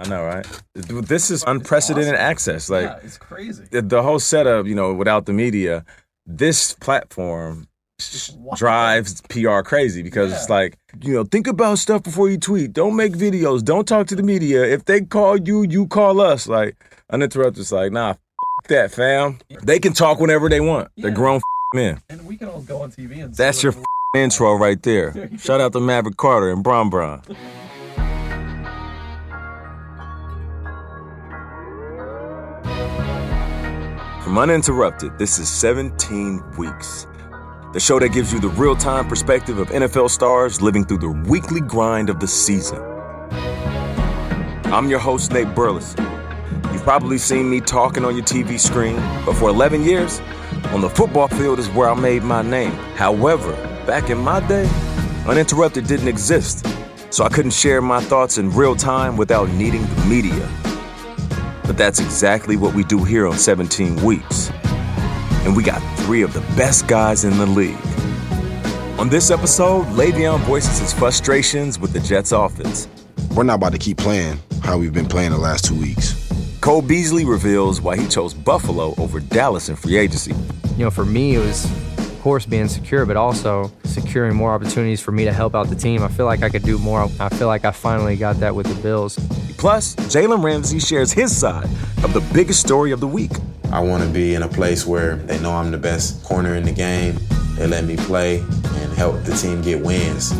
I know, right? This is unprecedented awesome. access. Like yeah, it's crazy. the, the whole setup, you know, without the media, this platform drives PR crazy because it's like, you know, think about stuff before you tweet. Don't make videos. Don't talk to the media. If they call you, you call us. Like, uninterrupted's like, nah, f- that, fam. They can talk whenever they want. They're grown f- men. And we can all go on TV and That's your f- intro right there. Shout out to Maverick Carter and Bron Bron. From Uninterrupted, this is 17 Weeks, the show that gives you the real time perspective of NFL stars living through the weekly grind of the season. I'm your host, Nate Burleson. You've probably seen me talking on your TV screen, but for 11 years, on the football field is where I made my name. However, back in my day, Uninterrupted didn't exist, so I couldn't share my thoughts in real time without needing the media. But that's exactly what we do here on 17 Weeks. And we got three of the best guys in the league. On this episode, Le'Veon voices his frustrations with the Jets offense. We're not about to keep playing how we've been playing the last two weeks. Cole Beasley reveals why he chose Buffalo over Dallas in free agency. you know, for me, it was, of course, being secure, but also securing more opportunities for me to help out the team. I feel like I could do more. I feel like I finally got that with the Bills. Plus, Jalen Ramsey shares his side of the biggest story of the week. I want to be in a place where they know I'm the best corner in the game. They let me play and help the team get wins.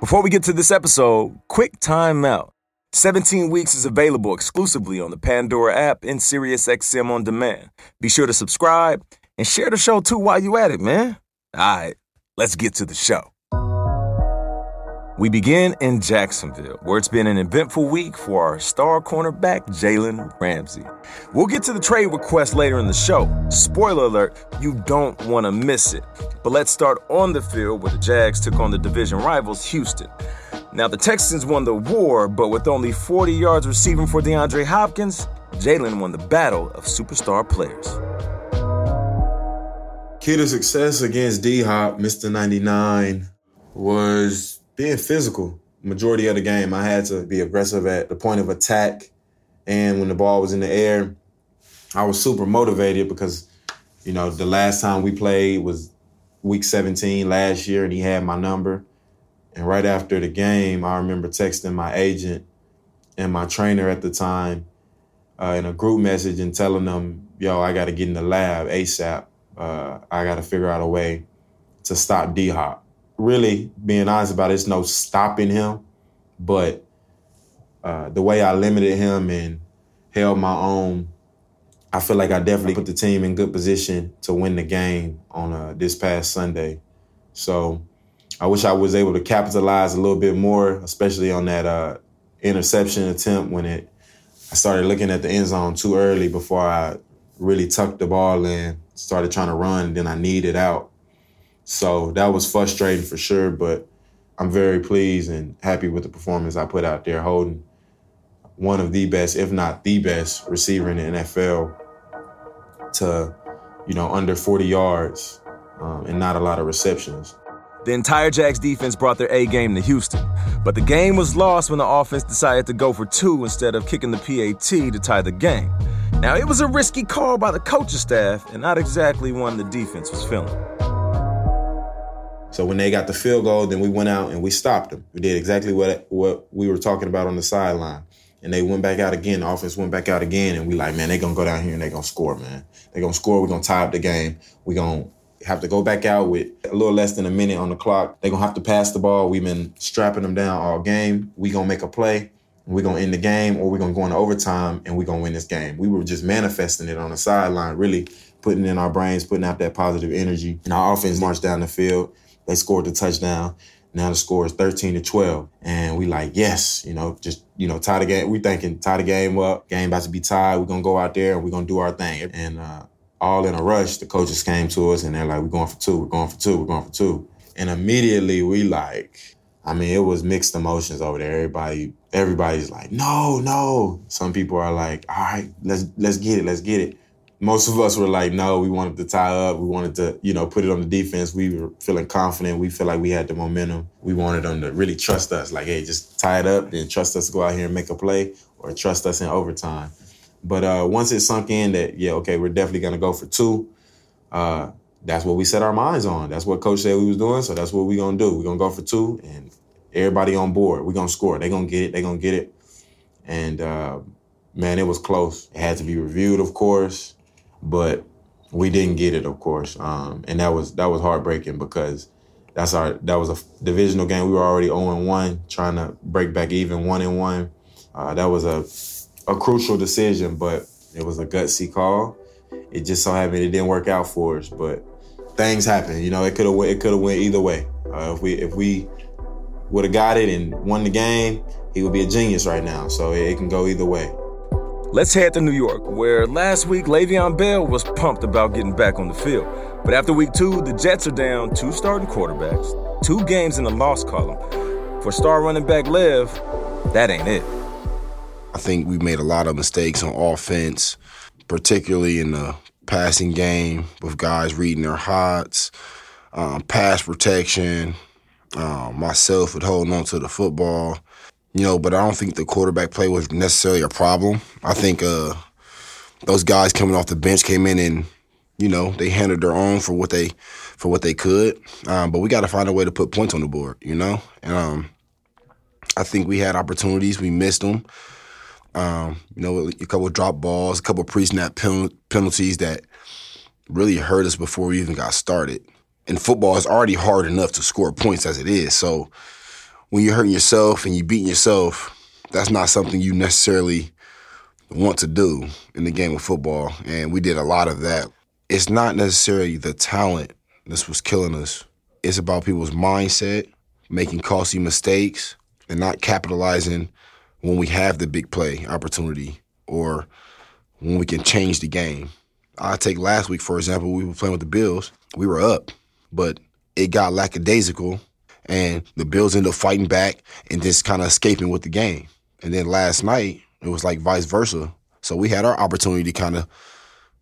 Before we get to this episode, quick timeout. 17 Weeks is available exclusively on the Pandora app and SiriusXM on demand. Be sure to subscribe and share the show too while you at it, man. All right, let's get to the show. We begin in Jacksonville, where it's been an eventful week for our star cornerback, Jalen Ramsey. We'll get to the trade request later in the show. Spoiler alert, you don't want to miss it. But let's start on the field where the Jags took on the division rivals, Houston. Now, the Texans won the war, but with only 40 yards receiving for DeAndre Hopkins, Jalen won the battle of superstar players. Key to success against D Hop, Mr. 99, was being physical. Majority of the game, I had to be aggressive at the point of attack. And when the ball was in the air, I was super motivated because, you know, the last time we played was week 17 last year, and he had my number. And right after the game, I remember texting my agent and my trainer at the time uh, in a group message and telling them, yo, I got to get in the lab ASAP. Uh, I got to figure out a way to stop D Hop. Really, being honest about it, it's no stopping him, but uh, the way I limited him and held my own, I feel like I definitely put the team in good position to win the game on uh, this past Sunday. So I wish I was able to capitalize a little bit more, especially on that uh, interception attempt when it. I started looking at the end zone too early before I really tucked the ball in, started trying to run, then I needed out. So that was frustrating for sure, but I'm very pleased and happy with the performance I put out there, holding one of the best, if not the best, receiver in the NFL to, you know, under 40 yards um, and not a lot of receptions. The entire Jags defense brought their A game to Houston, but the game was lost when the offense decided to go for two instead of kicking the PAT to tie the game. Now, it was a risky call by the coaching staff and not exactly one the defense was feeling. So when they got the field goal, then we went out and we stopped them. We did exactly what what we were talking about on the sideline. And they went back out again. The offense went back out again, and we like, man, they gonna go down here and they gonna score, man. They gonna score. We're gonna tie up the game. We gonna have to go back out with a little less than a minute on the clock. They gonna have to pass the ball. We've been strapping them down all game. We gonna make a play. We're gonna end the game, or we're gonna go into overtime and we're gonna win this game. We were just manifesting it on the sideline, really putting in our brains, putting out that positive energy. And our offense marched down the field. They scored the touchdown. Now the score is 13 to 12. And we like, yes, you know, just, you know, tie the game. We thinking tie the game up. Game about to be tied. We're gonna go out there and we're gonna do our thing. And uh, all in a rush, the coaches came to us and they're like, we're going for two, we're going for two, we're going for two. And immediately we like, I mean, it was mixed emotions over there. Everybody, everybody's like, no, no. Some people are like, all right, let's let's get it, let's get it. Most of us were like, no, we wanted to tie up. We wanted to, you know, put it on the defense. We were feeling confident. We feel like we had the momentum. We wanted them to really trust us. Like, hey, just tie it up, then trust us to go out here and make a play or trust us in overtime. But uh, once it sunk in that, yeah, okay, we're definitely gonna go for two, uh, that's what we set our minds on. That's what coach said we was doing, so that's what we're gonna do. We're gonna go for two and everybody on board. We're gonna score. They're gonna get it, they're gonna get it. And uh, man, it was close. It had to be reviewed, of course but we didn't get it, of course, um, and that was that was heartbreaking because that's our that was a divisional game. We were already zero oh and one, trying to break back even one and one. Uh, that was a a crucial decision, but it was a gutsy call. It just so happened it didn't work out for us, but things happen. You know, it could have it could have went either way. Uh, if we if we would have got it and won the game, he would be a genius right now. So it, it can go either way. Let's head to New York, where last week Le'Veon Bell was pumped about getting back on the field. But after week two, the Jets are down two starting quarterbacks, two games in the loss column. For star running back Lev, that ain't it. I think we made a lot of mistakes on offense, particularly in the passing game with guys reading their hots, um, pass protection, um, myself with holding on to the football you know, but I don't think the quarterback play was necessarily a problem. I think uh, those guys coming off the bench came in and you know they handled their own for what they for what they could. Um, but we got to find a way to put points on the board, you know. And um, I think we had opportunities, we missed them. Um, you know, a couple drop balls, a couple pre-snap pen- penalties that really hurt us before we even got started. And football is already hard enough to score points as it is, so when you're hurting yourself and you're beating yourself, that's not something you necessarily want to do in the game of football. And we did a lot of that. It's not necessarily the talent this was killing us. It's about people's mindset, making costly mistakes, and not capitalizing when we have the big play opportunity or when we can change the game. I take last week, for example, we were playing with the Bills. We were up, but it got lackadaisical and the Bills ended up fighting back and just kind of escaping with the game. And then last night, it was like vice versa. So we had our opportunity to kind of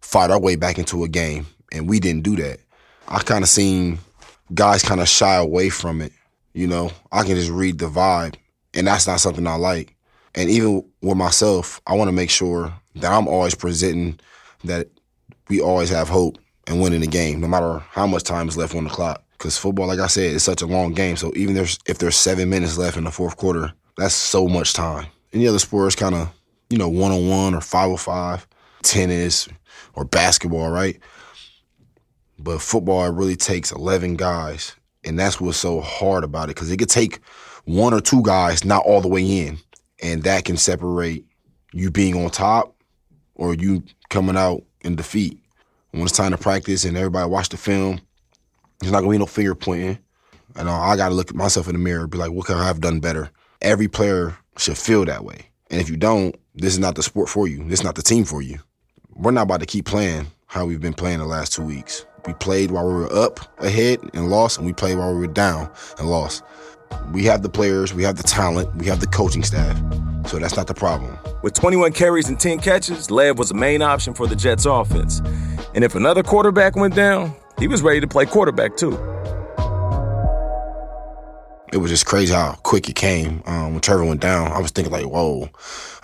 fight our way back into a game, and we didn't do that. I kind of seen guys kind of shy away from it. You know, I can just read the vibe, and that's not something I like. And even with myself, I want to make sure that I'm always presenting that we always have hope and winning the game, no matter how much time is left on the clock. Because football, like I said, is such a long game. So even there's, if there's seven minutes left in the fourth quarter, that's so much time. Any other sport is kind of, you know, one on one or five on five, tennis or basketball, right? But football, it really takes 11 guys. And that's what's so hard about it because it could take one or two guys not all the way in. And that can separate you being on top or you coming out in defeat. When it's time to practice and everybody watch the film, there's not gonna be no finger pointing. And I gotta look at myself in the mirror and be like, what could I have done better? Every player should feel that way. And if you don't, this is not the sport for you. This is not the team for you. We're not about to keep playing how we've been playing the last two weeks. We played while we were up ahead and lost, and we played while we were down and lost. We have the players, we have the talent, we have the coaching staff. So that's not the problem. With 21 carries and 10 catches, Lev was the main option for the Jets offense. And if another quarterback went down, he was ready to play quarterback too. It was just crazy how quick it came. Um, when Trevor went down, I was thinking like, "Whoa,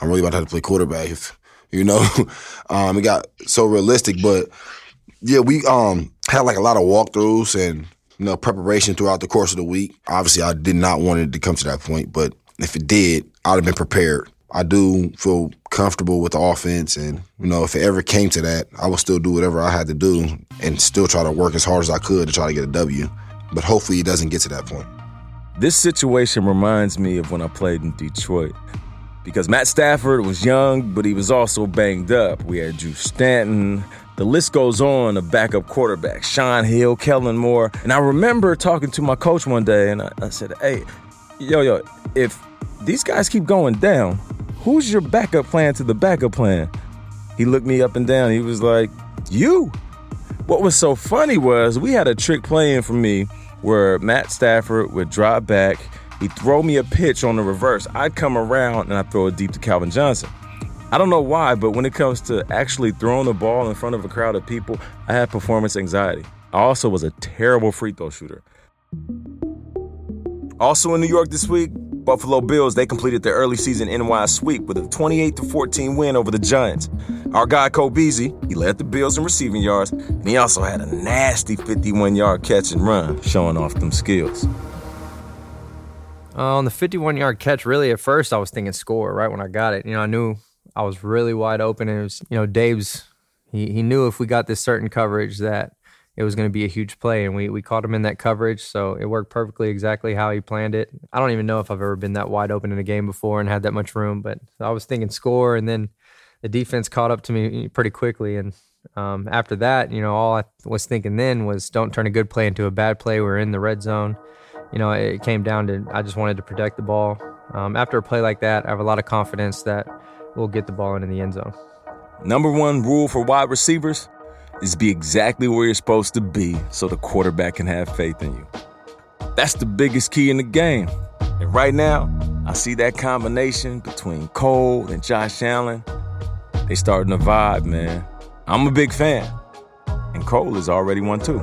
I'm really about to have to play quarterback." If, you know, um, it got so realistic. But yeah, we um, had like a lot of walkthroughs and you know preparation throughout the course of the week. Obviously, I did not want it to come to that point, but if it did, I'd have been prepared. I do feel comfortable with the offense, and you know, if it ever came to that, I would still do whatever I had to do and still try to work as hard as I could to try to get a W. But hopefully, it doesn't get to that point. This situation reminds me of when I played in Detroit. Because Matt Stafford was young, but he was also banged up. We had Drew Stanton. The list goes on of backup quarterbacks Shaun Hill, Kellen Moore. And I remember talking to my coach one day, and I, I said, Hey, yo, yo, if these guys keep going down, who's your backup plan to the backup plan? He looked me up and down. He was like, You. What was so funny was we had a trick playing for me where Matt Stafford would drop back, he'd throw me a pitch on the reverse. I'd come around and I'd throw it deep to Calvin Johnson. I don't know why, but when it comes to actually throwing the ball in front of a crowd of people, I had performance anxiety. I also was a terrible free throw shooter. Also in New York this week, Buffalo Bills, they completed their early season NY sweep with a 28 14 win over the Giants. Our guy Beasley, he led the Bills in receiving yards, and he also had a nasty 51 yard catch and run, showing off them skills. Uh, on the 51 yard catch, really at first I was thinking score right when I got it. You know, I knew I was really wide open. And it was, you know, Dave's, he, he knew if we got this certain coverage that it was going to be a huge play. And we, we caught him in that coverage. So it worked perfectly exactly how he planned it. I don't even know if I've ever been that wide open in a game before and had that much room, but I was thinking score. And then the defense caught up to me pretty quickly. And um, after that, you know, all I was thinking then was don't turn a good play into a bad play. We're in the red zone you know, it came down to I just wanted to protect the ball. Um, after a play like that, I have a lot of confidence that we'll get the ball into the end zone. Number one rule for wide receivers is be exactly where you're supposed to be so the quarterback can have faith in you. That's the biggest key in the game. And right now, I see that combination between Cole and Josh Allen. They starting to vibe, man. I'm a big fan. And Cole is already one too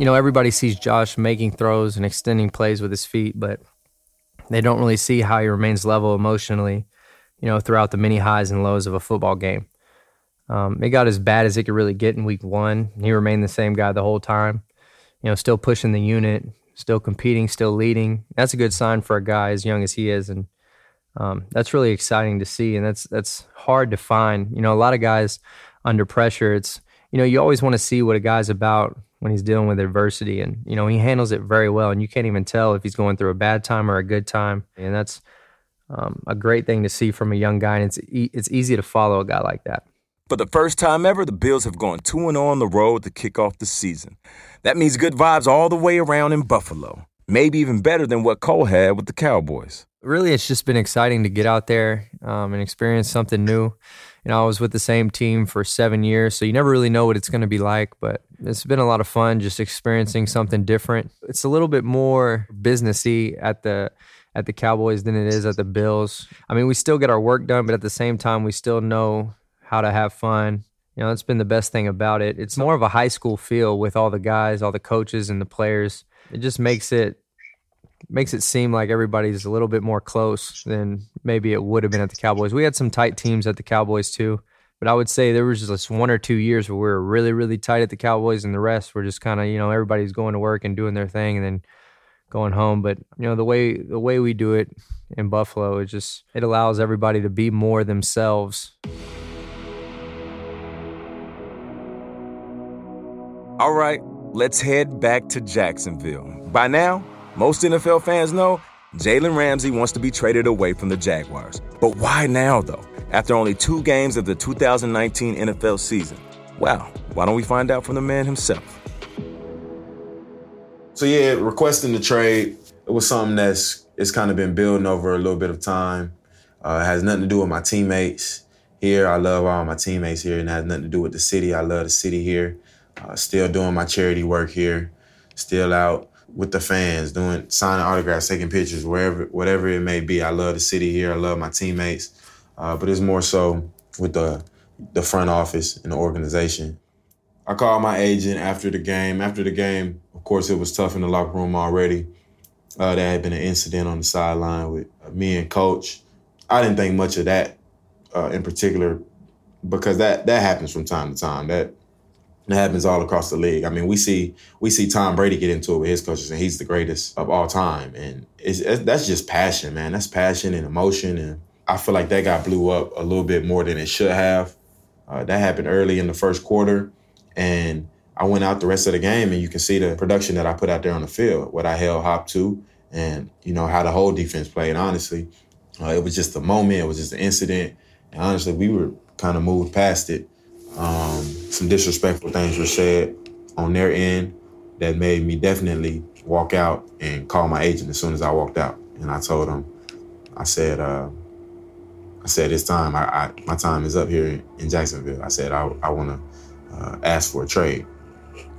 you know, everybody sees Josh making throws and extending plays with his feet, but they don't really see how he remains level emotionally, you know, throughout the many highs and lows of a football game. Um, it got as bad as it could really get in week one. He remained the same guy the whole time, you know, still pushing the unit, still competing, still leading. That's a good sign for a guy as young as he is. And um, that's really exciting to see. And that's, that's hard to find. You know, a lot of guys under pressure, it's, you know, you always want to see what a guy's about when he's dealing with adversity and you know he handles it very well and you can't even tell if he's going through a bad time or a good time and that's um, a great thing to see from a young guy and it's e- it's easy to follow a guy like that for the first time ever the bills have gone 2 and on the road to kick off the season that means good vibes all the way around in buffalo maybe even better than what cole had with the cowboys really it's just been exciting to get out there um, and experience something new you know, I was with the same team for seven years, so you never really know what it's going to be like. But it's been a lot of fun just experiencing something different. It's a little bit more businessy at the at the Cowboys than it is at the Bills. I mean, we still get our work done, but at the same time, we still know how to have fun. You know, it's been the best thing about it. It's more of a high school feel with all the guys, all the coaches, and the players. It just makes it makes it seem like everybody's a little bit more close than maybe it would have been at the Cowboys. We had some tight teams at the Cowboys too, but I would say there was just one or two years where we were really, really tight at the Cowboys, and the rest were just kind of you know everybody's going to work and doing their thing, and then going home. But you know the way the way we do it in Buffalo is just it allows everybody to be more themselves. All right, let's head back to Jacksonville. By now, most NFL fans know Jalen Ramsey wants to be traded away from the Jaguars. But why now, though, after only two games of the 2019 NFL season? Well, why don't we find out from the man himself? So, yeah, requesting the trade, it was something that's it's kind of been building over a little bit of time. Uh, it has nothing to do with my teammates here. I love all my teammates here, and it has nothing to do with the city. I love the city here. Uh, still doing my charity work here. Still out with the fans, doing signing autographs, taking pictures, wherever, whatever it may be. I love the city here. I love my teammates, uh, but it's more so with the the front office and the organization. I called my agent after the game. After the game, of course, it was tough in the locker room already. Uh, there had been an incident on the sideline with me and coach. I didn't think much of that uh, in particular because that that happens from time to time. That it happens all across the league. I mean, we see we see Tom Brady get into it with his coaches, and he's the greatest of all time. And it's, it's, that's just passion, man. That's passion and emotion. And I feel like that got blew up a little bit more than it should have. Uh, that happened early in the first quarter, and I went out the rest of the game, and you can see the production that I put out there on the field, what I held hop to, and you know how the whole defense played. Honestly, uh, it was just a moment. It was just an incident, and honestly, we were kind of moved past it. Um, some disrespectful things were said on their end that made me definitely walk out and call my agent as soon as I walked out. And I told him, I said, uh, I said, it's time. I, I, my time is up here in Jacksonville. I said, I, I want to uh, ask for a trade.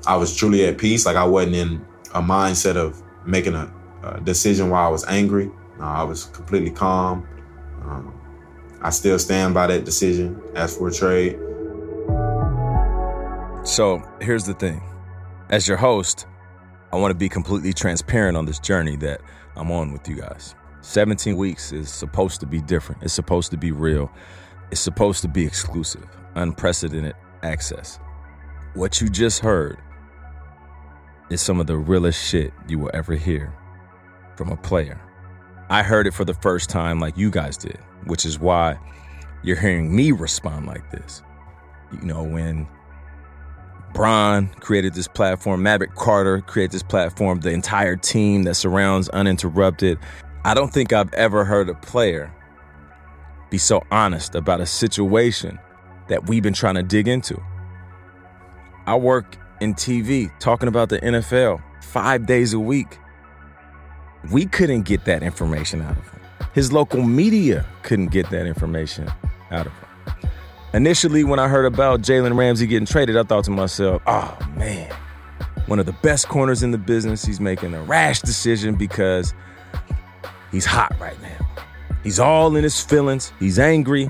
I was truly at peace. Like I wasn't in a mindset of making a, a decision while I was angry. I was completely calm. Um, I still stand by that decision. Ask for a trade. So here's the thing as your host, I want to be completely transparent on this journey that I'm on with you guys. 17 weeks is supposed to be different, it's supposed to be real, it's supposed to be exclusive, unprecedented access. What you just heard is some of the realest shit you will ever hear from a player. I heard it for the first time like you guys did, which is why you're hearing me respond like this. You know, when Bron created this platform, Maverick Carter created this platform, the entire team that surrounds Uninterrupted. I don't think I've ever heard a player be so honest about a situation that we've been trying to dig into. I work in TV talking about the NFL five days a week. We couldn't get that information out of him. His local media couldn't get that information out of him. Initially, when I heard about Jalen Ramsey getting traded, I thought to myself, oh man, one of the best corners in the business. He's making a rash decision because he's hot right now. He's all in his feelings, he's angry,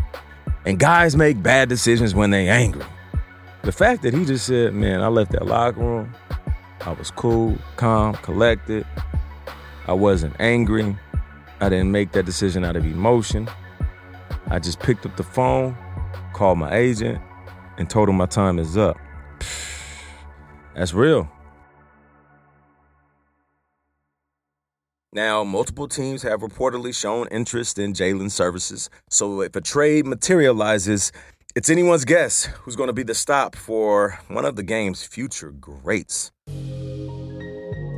and guys make bad decisions when they're angry. The fact that he just said, man, I left that locker room, I was cool, calm, collected, I wasn't angry, I didn't make that decision out of emotion. I just picked up the phone called my agent and told him my time is up. That's real. Now, multiple teams have reportedly shown interest in Jalen's services. So if a trade materializes, it's anyone's guess who's going to be the stop for one of the game's future greats.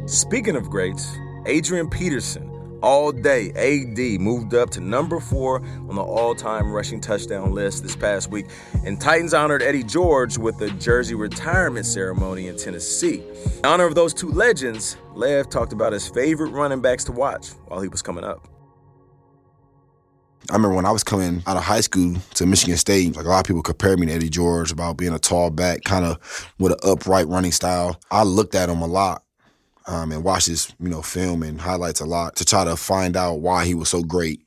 Speaking of greats, Adrian Peterson all day, AD moved up to number four on the all time rushing touchdown list this past week. And Titans honored Eddie George with a jersey retirement ceremony in Tennessee. In honor of those two legends, Lev talked about his favorite running backs to watch while he was coming up. I remember when I was coming out of high school to Michigan State, like a lot of people compared me to Eddie George about being a tall back, kind of with an upright running style. I looked at him a lot um, and his you know film and highlights a lot to try to find out why he was so great.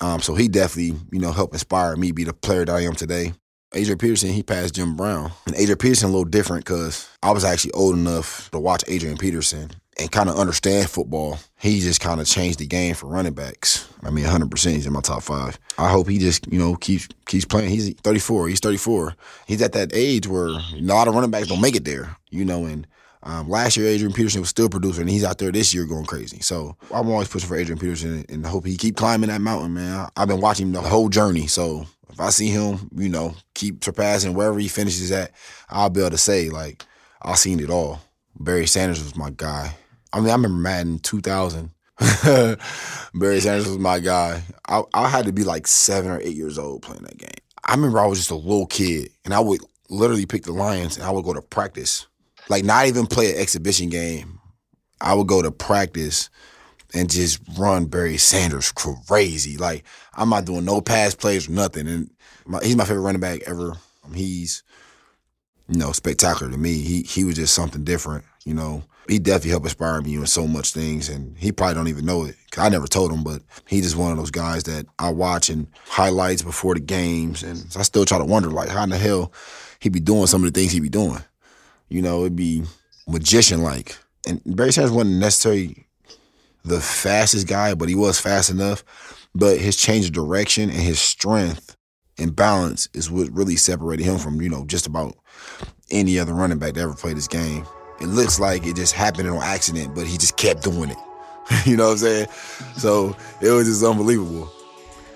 Um, so he definitely you know helped inspire me be the player that I am today. Adrian Peterson, he passed Jim Brown, and Adrian Peterson a little different because I was actually old enough to watch Adrian Peterson and kind of understand football. He just kind of changed the game for running backs. I mean, 100%. He's in my top five. I hope he just, you know, keeps keeps playing. He's 34. He's 34. He's at that age where a lot of running backs don't make it there, you know, and um, last year, Adrian Peterson was still producing, and he's out there this year going crazy. So I'm always pushing for Adrian Peterson and hope he keep climbing that mountain, man. I've been watching him the whole journey, so if I see him, you know, keep surpassing wherever he finishes at, I'll be able to say like I've seen it all. Barry Sanders was my guy. I mean, I remember Madden 2000. Barry Sanders was my guy. I, I had to be like seven or eight years old playing that game. I remember I was just a little kid, and I would literally pick the Lions, and I would go to practice like not even play an exhibition game. I would go to practice and just run Barry Sanders crazy. Like I'm not doing no pass plays or nothing. And my, he's my favorite running back ever. Um, he's you know spectacular to me. He he was just something different. You know, he definitely helped inspire me in so much things, and he probably don't even know it. Cause I never told him, but he just one of those guys that I watch and highlights before the games, and I still try to wonder like how in the hell he be doing some of the things he be doing. You know, it'd be magician like. And Barry Sanders wasn't necessarily the fastest guy, but he was fast enough. But his change of direction and his strength and balance is what really separated him from, you know, just about any other running back that ever played this game. It looks like it just happened on accident, but he just kept doing it. you know what I'm saying? So it was just unbelievable.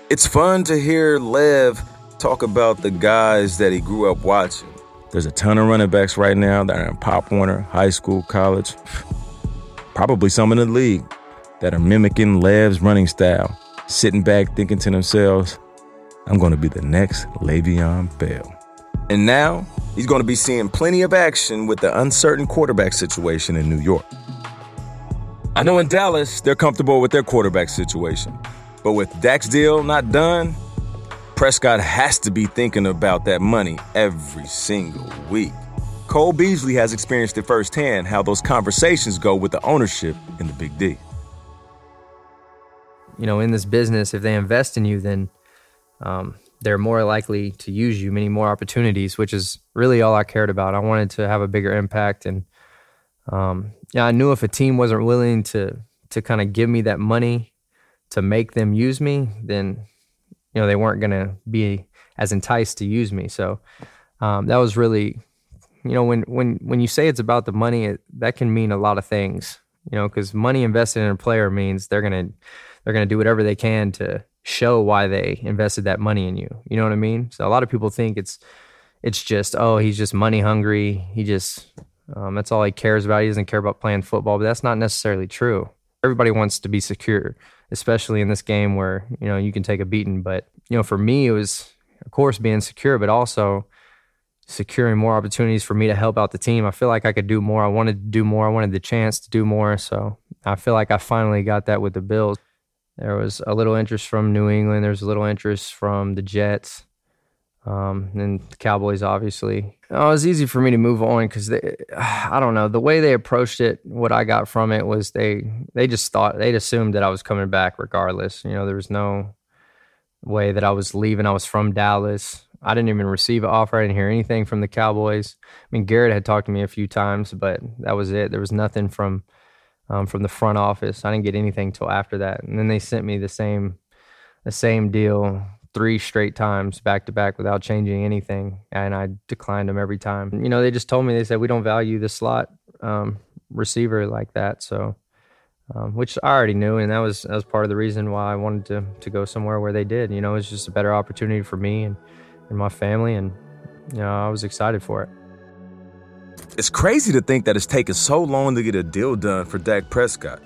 It's fun to hear Lev talk about the guys that he grew up watching. There's a ton of running backs right now that are in Pop Warner, high school, college, probably some in the league that are mimicking Lev's running style, sitting back thinking to themselves, I'm going to be the next Le'Veon Bell. And now he's going to be seeing plenty of action with the uncertain quarterback situation in New York. I know in Dallas, they're comfortable with their quarterback situation. But with Dak's deal not done, Prescott has to be thinking about that money every single week. Cole Beasley has experienced it firsthand how those conversations go with the ownership in the Big D. You know, in this business, if they invest in you, then um, they're more likely to use you, many more opportunities, which is really all I cared about. I wanted to have a bigger impact, and um, yeah, I knew if a team wasn't willing to to kind of give me that money to make them use me, then you know they weren't going to be as enticed to use me. So um, that was really, you know, when when when you say it's about the money, it, that can mean a lot of things. You know, because money invested in a player means they're gonna they're gonna do whatever they can to show why they invested that money in you. You know what I mean? So a lot of people think it's it's just oh he's just money hungry. He just um, that's all he cares about. He doesn't care about playing football, but that's not necessarily true. Everybody wants to be secure, especially in this game where you know you can take a beating. But you know, for me, it was of course being secure, but also securing more opportunities for me to help out the team. I feel like I could do more. I wanted to do more. I wanted the chance to do more. So I feel like I finally got that with the Bills. There was a little interest from New England. There was a little interest from the Jets, um, and the Cowboys, obviously. Oh, it was easy for me to move on because I don't know the way they approached it. What I got from it was they they just thought they'd assumed that I was coming back regardless. You know, there was no way that I was leaving. I was from Dallas. I didn't even receive an offer. I didn't hear anything from the Cowboys. I mean, Garrett had talked to me a few times, but that was it. There was nothing from um, from the front office. I didn't get anything till after that, and then they sent me the same the same deal three straight times back to back without changing anything, and I declined them every time. You know, they just told me they said we don't value the slot um, receiver like that, so. Um, which I already knew, and that was that was part of the reason why I wanted to to go somewhere where they did. You know, it's just a better opportunity for me and, and my family, and you know, I was excited for it. It's crazy to think that it's taken so long to get a deal done for Dak Prescott.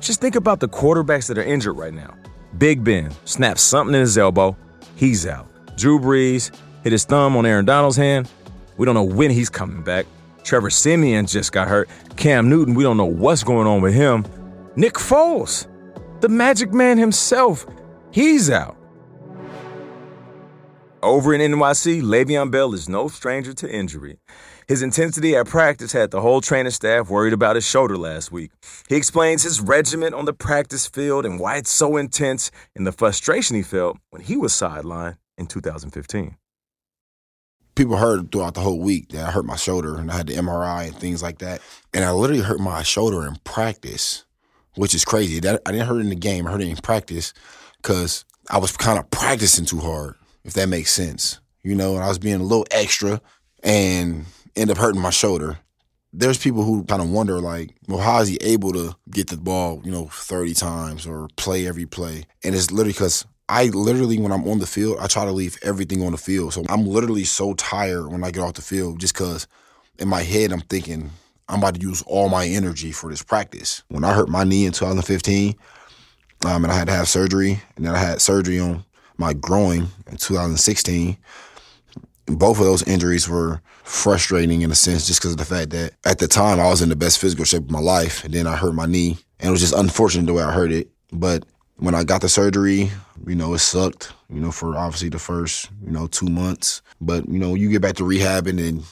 Just think about the quarterbacks that are injured right now. Big Ben snaps something in his elbow, he's out. Drew Brees hit his thumb on Aaron Donald's hand. We don't know when he's coming back. Trevor Siemian just got hurt. Cam Newton, we don't know what's going on with him. Nick Foles, the magic man himself, he's out. Over in NYC, Le'Veon Bell is no stranger to injury. His intensity at practice had the whole training staff worried about his shoulder last week. He explains his regiment on the practice field and why it's so intense and the frustration he felt when he was sidelined in 2015. People heard throughout the whole week that I hurt my shoulder and I had the MRI and things like that. And I literally hurt my shoulder in practice, which is crazy. That I didn't hurt it in the game, I hurt it in practice because I was kind of practicing too hard, if that makes sense. You know, and I was being a little extra and end up hurting my shoulder. There's people who kind of wonder, like, well, how is he able to get the ball, you know, 30 times or play every play? And it's literally because I literally, when I'm on the field, I try to leave everything on the field. So I'm literally so tired when I get off the field just because in my head I'm thinking I'm about to use all my energy for this practice. When I hurt my knee in 2015, um, and I had to have surgery, and then I had surgery on my groin in 2016 both of those injuries were frustrating in a sense just because of the fact that at the time I was in the best physical shape of my life and then I hurt my knee and it was just unfortunate the way I hurt it. But when I got the surgery, you know, it sucked, you know, for obviously the first, you know, two months. But, you know, you get back to rehab and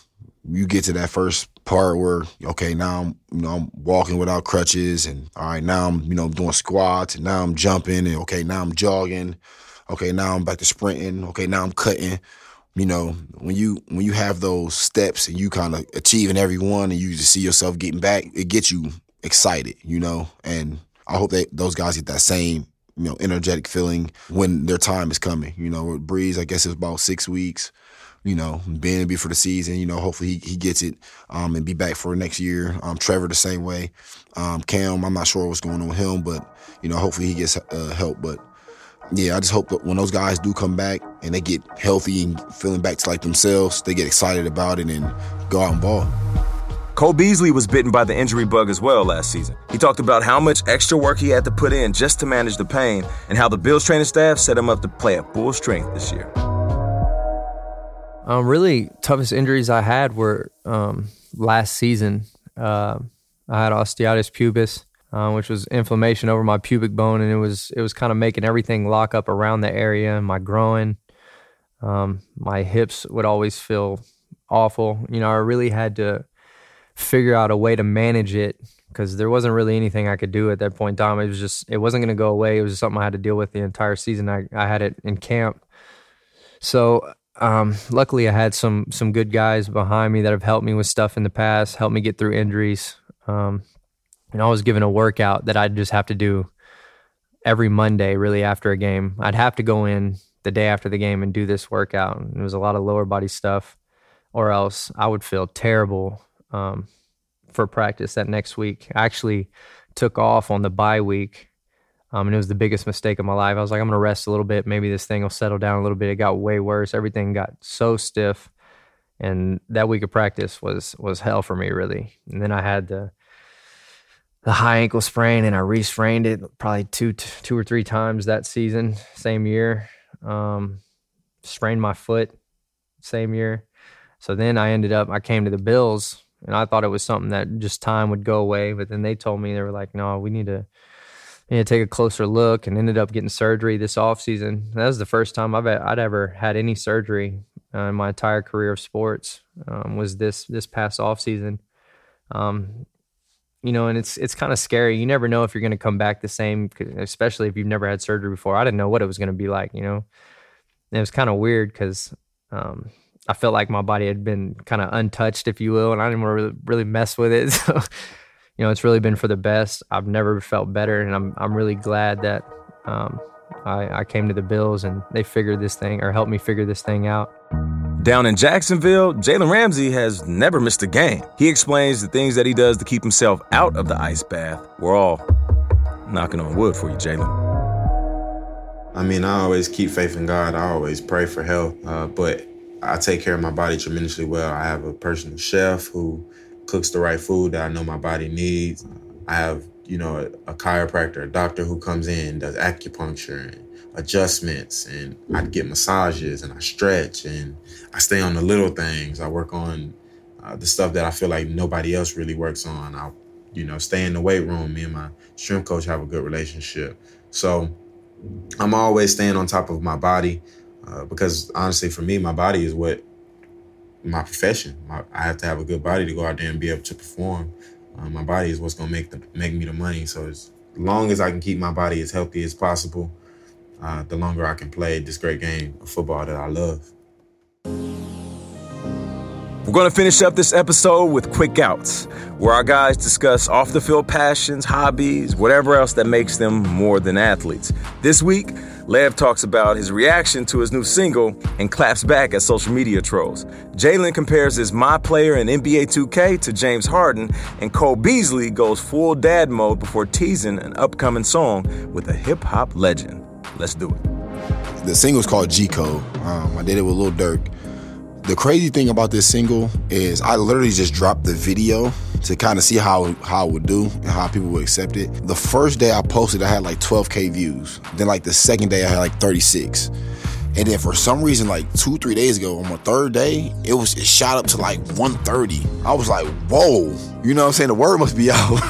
you get to that first part where, okay, now I'm, you know, I'm walking without crutches and all right, now I'm, you know, doing squats and now I'm jumping and okay, now I'm jogging. Okay, now I'm back to sprinting. Okay, now I'm cutting you know, when you when you have those steps and you kind of achieving every one and you just see yourself getting back, it gets you excited, you know. And I hope that those guys get that same, you know, energetic feeling when their time is coming. You know, with Brees, I guess it's about six weeks. You know, Ben be for the season. You know, hopefully he, he gets it um, and be back for next year. Um, Trevor the same way. Um, Cam, I'm not sure what's going on with him, but you know, hopefully he gets uh, help. But yeah, I just hope that when those guys do come back and they get healthy and feeling back to like themselves, they get excited about it and go out and ball. Cole Beasley was bitten by the injury bug as well last season. He talked about how much extra work he had to put in just to manage the pain and how the Bills training staff set him up to play at full strength this year. Um, really toughest injuries I had were um, last season. Uh, I had osteitis pubis uh, which was inflammation over my pubic bone, and it was it was kind of making everything lock up around the area. My groin, um, my hips would always feel awful. You know, I really had to figure out a way to manage it because there wasn't really anything I could do at that point in time. It was just it wasn't going to go away. It was something I had to deal with the entire season. I I had it in camp So um, luckily, I had some some good guys behind me that have helped me with stuff in the past, helped me get through injuries. Um, and I was given a workout that I'd just have to do every Monday, really after a game. I'd have to go in the day after the game and do this workout. And it was a lot of lower body stuff, or else I would feel terrible um, for practice that next week. I actually took off on the bye week. Um, and it was the biggest mistake of my life. I was like, I'm going to rest a little bit. Maybe this thing will settle down a little bit. It got way worse. Everything got so stiff. And that week of practice was was hell for me, really. And then I had the the high ankle sprain, and I re-sprained it probably two two or three times that season, same year. Um, sprained my foot, same year. So then I ended up, I came to the Bills, and I thought it was something that just time would go away. But then they told me they were like, no, we need to need to take a closer look, and ended up getting surgery this off season. That was the first time I've I'd ever had any surgery uh, in my entire career of sports. Um, was this this past off season. Um, you know, and it's it's kind of scary. You never know if you're going to come back the same, especially if you've never had surgery before. I didn't know what it was going to be like, you know. And it was kind of weird because um, I felt like my body had been kind of untouched, if you will, and I didn't want to really, really mess with it. So, you know, it's really been for the best. I've never felt better, and I'm I'm really glad that um, I, I came to the Bills and they figured this thing or helped me figure this thing out. Down in Jacksonville, Jalen Ramsey has never missed a game. He explains the things that he does to keep himself out of the ice bath. We're all knocking on wood for you, Jalen. I mean, I always keep faith in God. I always pray for health, uh, but I take care of my body tremendously well. I have a personal chef who cooks the right food that I know my body needs. I have, you know, a, a chiropractor, a doctor who comes in, does acupuncture and adjustments and I get massages and I stretch and I stay on the little things. I work on uh, the stuff that I feel like nobody else really works on. I, you know, stay in the weight room. Me and my strength coach have a good relationship. So I'm always staying on top of my body uh, because honestly, for me, my body is what my profession. My, I have to have a good body to go out there and be able to perform. Uh, my body is what's gonna make the make me the money. So as long as I can keep my body as healthy as possible, uh, the longer I can play this great game of football that I love. We're going to finish up this episode with quick outs, where our guys discuss off the field passions, hobbies, whatever else that makes them more than athletes. This week, Lev talks about his reaction to his new single and claps back at social media trolls. Jalen compares his My Player in NBA 2K to James Harden, and Cole Beasley goes full dad mode before teasing an upcoming song with a hip hop legend. Let's do it. The single's called G Code. Um, I did it with Lil Durk. The crazy thing about this single is I literally just dropped the video to kind of see how how it would do and how people would accept it. The first day I posted, I had like 12k views. Then like the second day, I had like 36. And then for some reason, like two, three days ago, on my third day, it was it shot up to like 130. I was like, whoa, you know what I'm saying? The word must be out.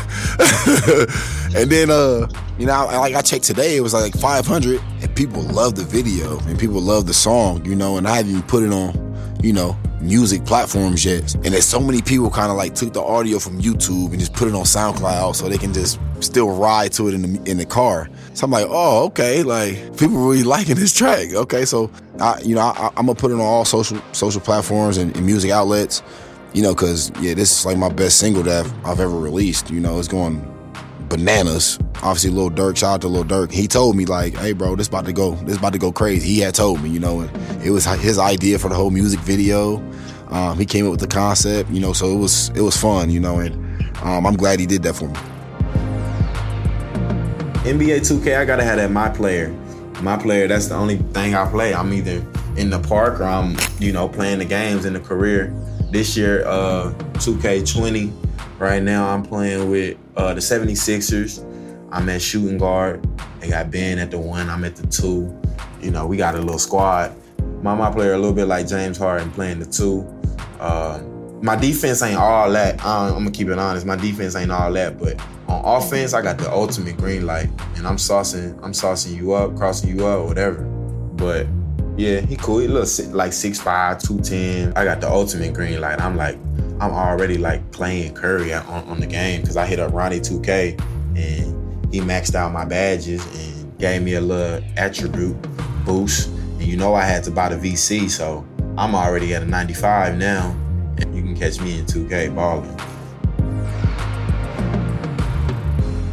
and then uh, you know, I, like I checked today, it was like 500, and people love the video and people love the song, you know, and I haven't even put it on, you know, music platforms yet. And there's so many people kind of like took the audio from YouTube and just put it on SoundCloud so they can just still ride to it in the in the car. So I'm like, oh, okay, like people really liking this track. Okay, so I, you know, I, am gonna put it on all social social platforms and, and music outlets. You know, cause yeah, this is like my best single that I've, I've ever released. You know, it's going bananas. Obviously, Lil Durk. Shout out to Lil Durk. He told me like, "Hey, bro, this about to go. This about to go crazy." He had told me, you know, it was his idea for the whole music video. Um, he came up with the concept, you know, so it was it was fun, you know, and um, I'm glad he did that for me. NBA 2K, I gotta have that my player. My player, that's the only thing I play. I'm either in the park or I'm, you know, playing the games in the career. This year, uh, 2K20. Right now, I'm playing with uh, the 76ers. I'm at shooting guard. They got Ben at the one. I'm at the two. You know, we got a little squad. My my player a little bit like James Harden playing the two. Uh, my defense ain't all that. I'm gonna keep it honest. My defense ain't all that, but on offense, I got the ultimate green light, and I'm saucing, I'm saucing you up, crossing you up, whatever. But yeah, he cool. He looks like 6'5", 210. I got the ultimate green light. I'm like, I'm already like playing Curry on, on the game because I hit up Ronnie 2K and he maxed out my badges and gave me a little attribute boost. And you know I had to buy the VC, so I'm already at a 95 now. And you can catch me in 2K balling.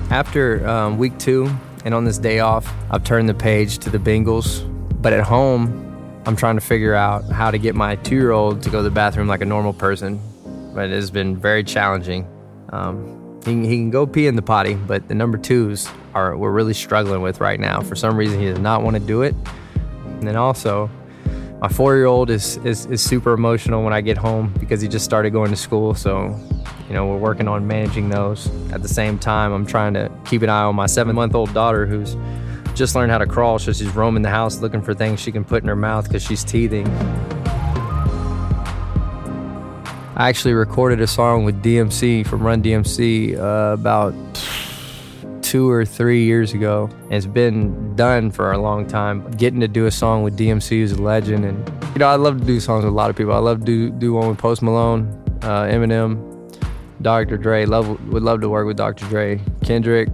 After um, week two and on this day off, I've turned the page to the Bengals. But at home, I'm trying to figure out how to get my two year old to go to the bathroom like a normal person. But it has been very challenging. Um, he, he can go pee in the potty, but the number twos are we're really struggling with right now. For some reason, he does not want to do it. And then also, my four year old is, is, is super emotional when I get home because he just started going to school. So, you know, we're working on managing those. At the same time, I'm trying to keep an eye on my seven month old daughter who's just learned how to crawl. So she's roaming the house looking for things she can put in her mouth because she's teething. I actually recorded a song with DMC from Run DMC uh, about two or three years ago. And It's been done for a long time. Getting to do a song with DMC is a legend, and you know I love to do songs with a lot of people. I love to do, do one with Post Malone, uh, Eminem, Dr. Dre. Love would love to work with Dr. Dre, Kendrick,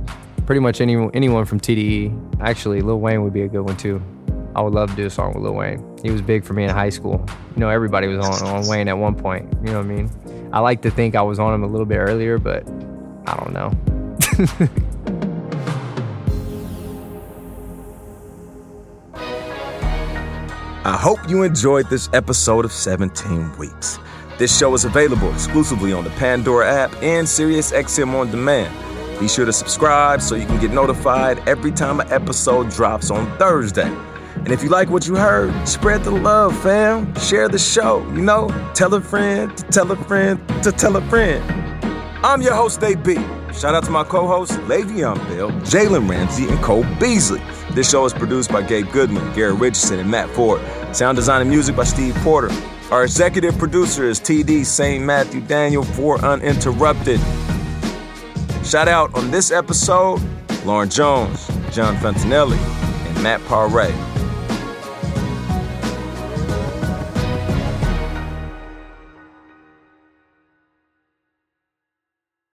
pretty much any anyone from TDE. Actually, Lil Wayne would be a good one too. I would love to do a song with Lil Wayne. He was big for me in high school. You know, everybody was on, on Wayne at one point. You know what I mean? I like to think I was on him a little bit earlier, but I don't know. I hope you enjoyed this episode of 17 Weeks. This show is available exclusively on the Pandora app and SiriusXM on demand. Be sure to subscribe so you can get notified every time an episode drops on Thursday. And if you like what you heard, spread the love, fam. Share the show, you know? Tell a friend to tell a friend to tell a friend. I'm your host, AB. Shout out to my co-hosts, Le'Veon Bell, Jalen Ramsey, and Cole Beasley. This show is produced by Gabe Goodman, Gary Richardson, and Matt Ford. Sound design and music by Steve Porter. Our executive producer is TD St. Matthew Daniel for Uninterrupted. Shout out on this episode, Lauren Jones, John Fantinelli, and Matt Parray.